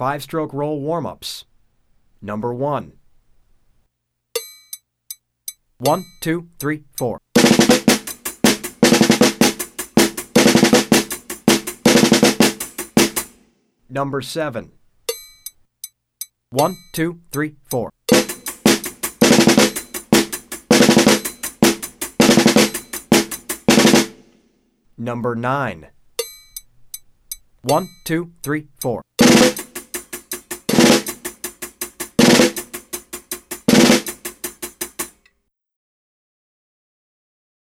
Five stroke roll warm ups. Number one. One, two, three, four. Number seven. One, two, three, four. Number nine. One, two, three, four.